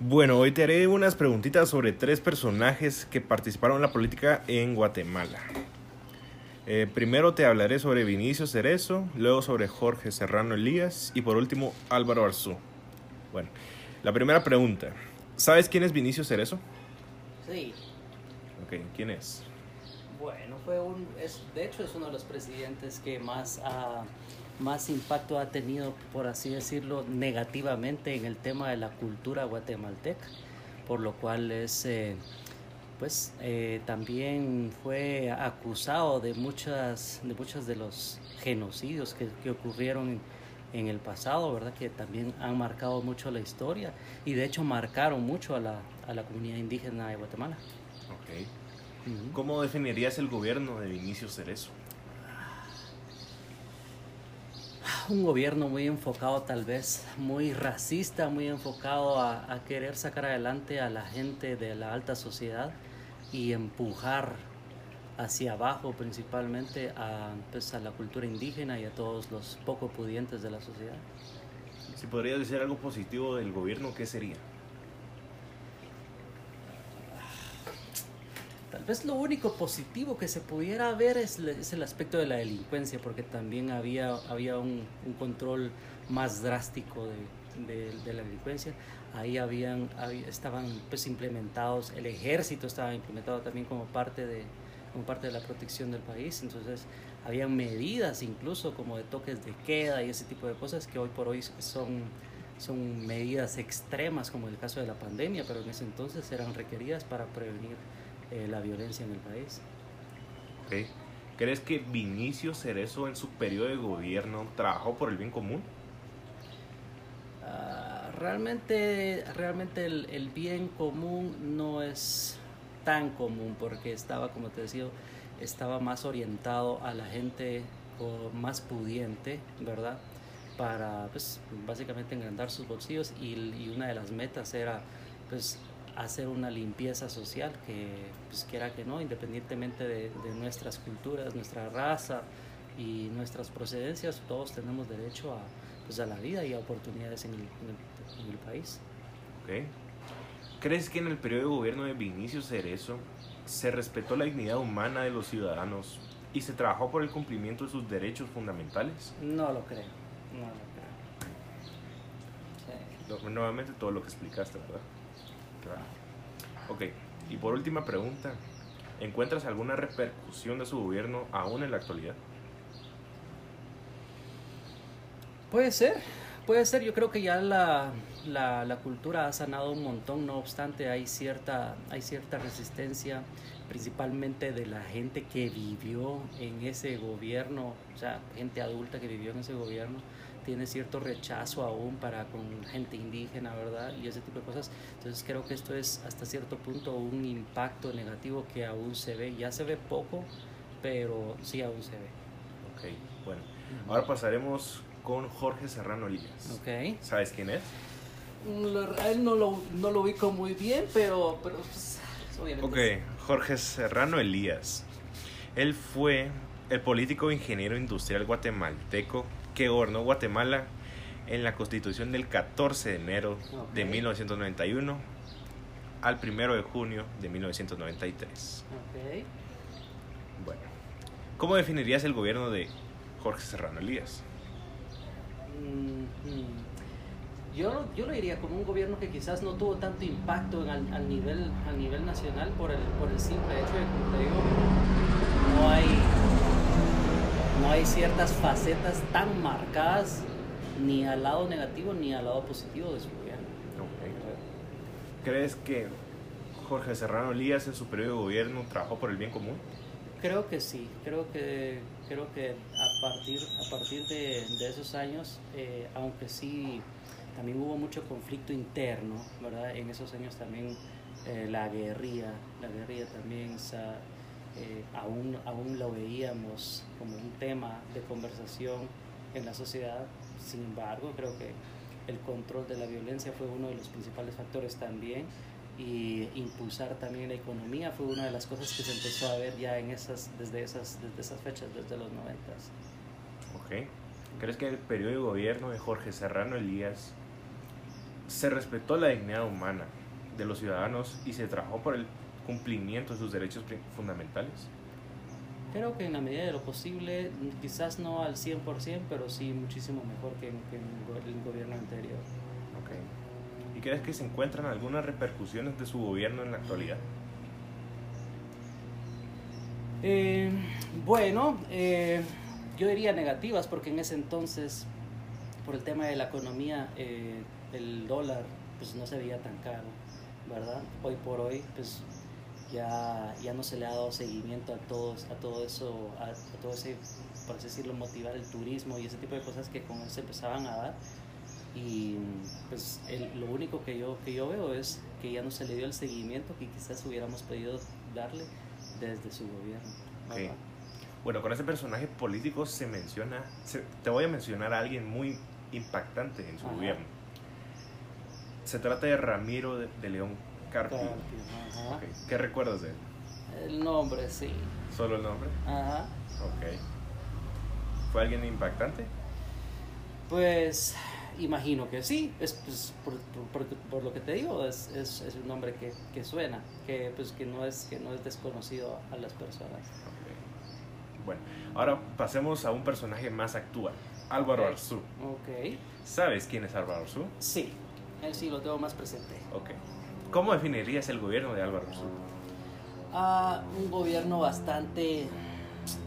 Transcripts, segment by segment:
Bueno, hoy te haré unas preguntitas sobre tres personajes que participaron en la política en Guatemala. Eh, primero te hablaré sobre Vinicio Cerezo, luego sobre Jorge Serrano Elías y por último Álvaro Arzú. Bueno, la primera pregunta. ¿Sabes quién es Vinicio Cerezo? Sí. Ok, ¿quién es? Bueno, fue un, es, de hecho es uno de los presidentes que más, ha, más impacto ha tenido, por así decirlo, negativamente en el tema de la cultura guatemalteca, por lo cual es, eh, pues, eh, también fue acusado de muchas, de muchos de los genocidios que, que ocurrieron en, en el pasado, ¿verdad? Que también han marcado mucho la historia y de hecho marcaron mucho a la, a la comunidad indígena de Guatemala. ¿Cómo definirías el gobierno de Vinicio Cerezo? Un gobierno muy enfocado tal vez, muy racista, muy enfocado a, querer sacar adelante a la gente de la alta sociedad y empujar hacia abajo principalmente a, pues, a la cultura indígena y a todos los poco pudientes de la sociedad. Si podrías decir algo positivo del gobierno, ¿qué sería? Tal vez lo único positivo que se pudiera ver es, el aspecto de la delincuencia, porque también había, había un, control más drástico de, la delincuencia. Ahí habían, había, estaban pues implementados, el ejército estaba implementado también como parte, de, como parte de la protección del país, entonces habían medidas incluso como de toques de queda y ese tipo de cosas que hoy por hoy son, son medidas extremas como el caso de la pandemia, pero en ese entonces eran requeridas para prevenir eh, la violencia en el país. Okay. ¿Crees que Vinicio Cerezo en su periodo de gobierno trabajó por el bien común? Uh, realmente realmente el, el, bien común no es tan común porque estaba, como te decía, estaba más orientado a la gente más pudiente, ¿verdad? Para, pues, básicamente engrandar sus bolsillos y, y una de las metas era, pues, hacer una limpieza social que, pues quiera que no, independientemente de, de, nuestras culturas, nuestra raza y nuestras procedencias, todos tenemos derecho a, pues a la vida y a oportunidades en el, en el, en el país. Okay. ¿Crees que en el periodo de gobierno de Vinicio Cerezo se respetó la dignidad humana de los ciudadanos y se trabajó por el cumplimiento de sus derechos fundamentales? No lo creo, no lo creo. Sí. Nuevamente todo lo que explicaste, ¿verdad? Ok, y por última pregunta, ¿encuentras alguna repercusión de su gobierno aún en la actualidad? Puede ser, puede ser. Yo creo que ya la, la, la, cultura ha sanado un montón, no obstante hay cierta, hay cierta resistencia, principalmente de la gente que vivió en ese gobierno, o sea, gente adulta que vivió en ese gobierno tiene cierto rechazo aún para con gente indígena, ¿verdad? Y ese tipo de cosas. Entonces creo que esto es hasta cierto punto un impacto negativo que aún se ve. Ya se ve poco, pero sí aún se ve. Ok, bueno. Ahora pasaremos con Jorge Serrano Elías. Ok. ¿Sabes quién es? A él no lo, no lo ubico muy bien, pero, pero pues, obviamente. Ok, Jorge Serrano Elías. Él fue el político ingeniero industrial guatemalteco que gobernó Guatemala en la constitución del 14 de enero okay. de 1991 al 1 de junio de 1993. Okay. Bueno, ¿cómo definirías el gobierno de Jorge Serrano Elías? Mm -hmm. Yo, yo lo diría como un gobierno que quizás no tuvo tanto impacto en, al, al, nivel, a nivel nacional por el, por el simple hecho de que, como te digo, no hay no hay ciertas facetas tan marcadas ni al lado negativo ni al lado positivo de su gobierno. Okay. ¿Crees que Jorge Serrano Elías en su periodo de gobierno trabajó por el bien común? Creo que sí, creo que, creo que a partir, a partir de, de esos años, eh, aunque sí también hubo mucho conflicto interno, ¿verdad? En esos años también eh, la guerrilla, la guerrilla también se eh, aún, aún lo veíamos como un tema de conversación en la sociedad. Sin embargo, creo que el control de la violencia fue uno de los principales factores también y impulsar también la economía fue una de las cosas que se empezó a ver ya en esas, desde, esas, desde esas fechas, desde los noventas. Ok. ¿Crees que el periodo de gobierno de Jorge Serrano Elías se respetó la dignidad humana de los ciudadanos y se trabajó por el cumplimiento de sus derechos fundamentales. Creo que en la medida de lo posible, quizás no al 100%, pero sí muchísimo mejor que en, el gobierno anterior. ¿Y crees que se encuentran algunas repercusiones de su gobierno en la actualidad? Eh, bueno, eh, yo diría negativas porque en ese entonces, por el tema de la economía, eh, el dólar pues no se veía tan caro, ¿verdad? Hoy por hoy, pues ya, ya no se le ha dado seguimiento a, todos, a todo eso, a, todo ese, por así decirlo, motivar el turismo y ese tipo de cosas que con él se empezaban a dar. Y pues lo único que yo, que yo veo es que ya no se le dio el seguimiento que quizás hubiéramos podido darle desde su gobierno. Bueno, con ese personaje político se menciona, te voy a mencionar a alguien muy impactante en su gobierno. Se trata de Ramiro de, León Carpio. ¿Qué recuerdas de él? El nombre, sí. ¿Solo el nombre? Ajá. Ok. ¿Fue alguien impactante? Pues imagino que sí, es, pues, por, por, lo que te digo, es, es, es un nombre que, que, suena, que, pues, que, no es, que no es desconocido a las personas. Bueno, ahora pasemos a un personaje más actual, Álvaro Arzú. Ok. ¿Sabes quién es Álvaro Arzú? Sí, él sí lo tengo más presente. Ok. ¿Cómo definirías el gobierno de Álvaro? Ah, un gobierno bastante,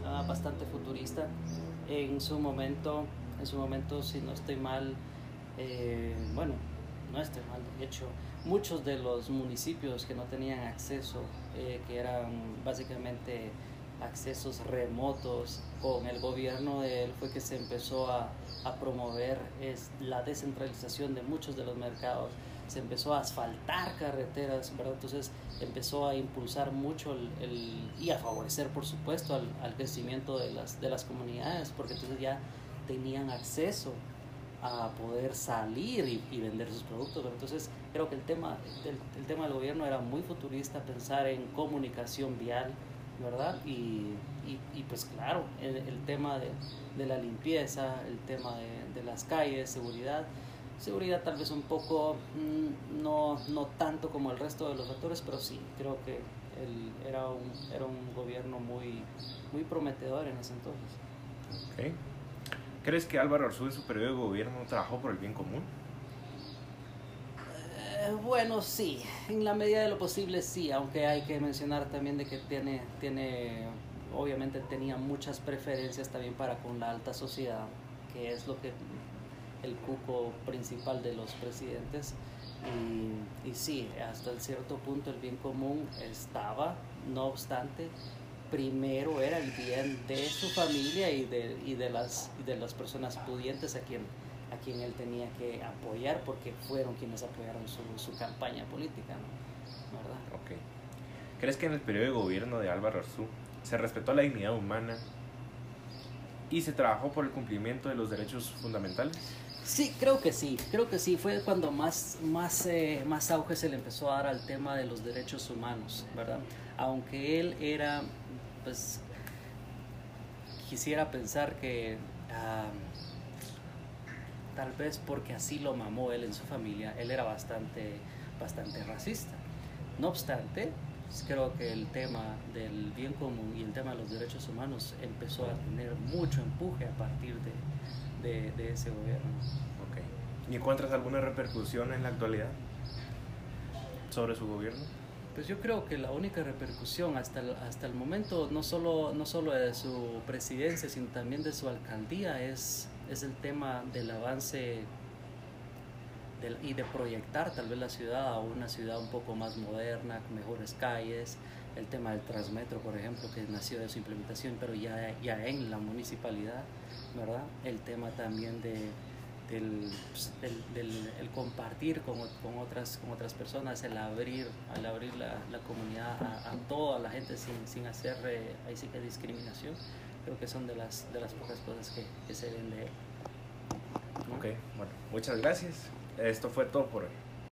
ah, bastante futurista. En su momento, en su momento, si no estoy mal, eh, bueno, no estoy mal, de hecho, muchos de los municipios que no tenían acceso, eh, que eran básicamente accesos remotos con el gobierno de él fue que se empezó a, promover la descentralización de muchos de los mercados se empezó a asfaltar carreteras verdad entonces empezó a impulsar mucho el, y a favorecer por supuesto al, al, crecimiento de las de las comunidades porque entonces ya tenían acceso a poder salir y, y vender sus productos entonces creo que el tema el, el tema del gobierno era muy futurista pensar en comunicación vial ¿verdad? Y, y, pues claro, el, el tema de, de, la limpieza, el tema de, de, las calles, seguridad. Seguridad tal vez un poco, mm, no, no tanto como el resto de los factores, pero sí, creo que él era, un, era un gobierno muy, muy prometedor en ese entonces. Okay. ¿Crees que Álvaro Arzú en su periodo de gobierno trabajó por el bien común? Eh, bueno, sí, en la medida de lo posible sí, aunque hay que mencionar también de que tiene, tiene, obviamente tenía muchas preferencias también para con la alta sociedad, que es lo que el cuco principal de los presidentes. Y, y sí, hasta cierto punto el bien común estaba, no obstante, primero era el bien de su familia y de, y de, las, y de las personas pudientes a quien a quien él tenía que apoyar porque fueron quienes apoyaron su, su campaña política, ¿no? ¿verdad? Ok. ¿Crees que en el periodo de gobierno de Álvaro Arzú se respetó la dignidad humana y se trabajó por el cumplimiento de los derechos fundamentales? Sí, creo que sí, creo que sí. Fue cuando más, más, eh, más auge se le empezó a dar al tema de los derechos humanos, ¿verdad? Aunque él era, pues, quisiera pensar que... Uh, tal vez porque así lo mamó él en su familia, él era bastante, bastante racista. No obstante, creo que el tema del bien común y el tema de los derechos humanos empezó a tener mucho empuje a partir de, de, de ese gobierno. Okay. ¿Y encuentras alguna repercusión en la actualidad sobre su gobierno? Pues yo creo que la única repercusión hasta el, hasta el momento, no solo, no solo de su presidencia, sino también de su alcaldía, es es el tema del avance y de proyectar tal vez la ciudad a una ciudad un poco más moderna, con mejores calles, el tema del Transmetro, por ejemplo, que nació de su implementación, pero ya, ya en la municipalidad, ¿verdad? El tema también de, del, pues, del, el compartir con, con, otras, con otras personas, el abrir, al abrir la, la comunidad a, a, toda la gente sin, sin hacer eh, ahí sí que discriminación creo que son de las, de las pocas cosas que, que se ven de él. Ok, bueno, muchas gracias. Esto fue todo por hoy.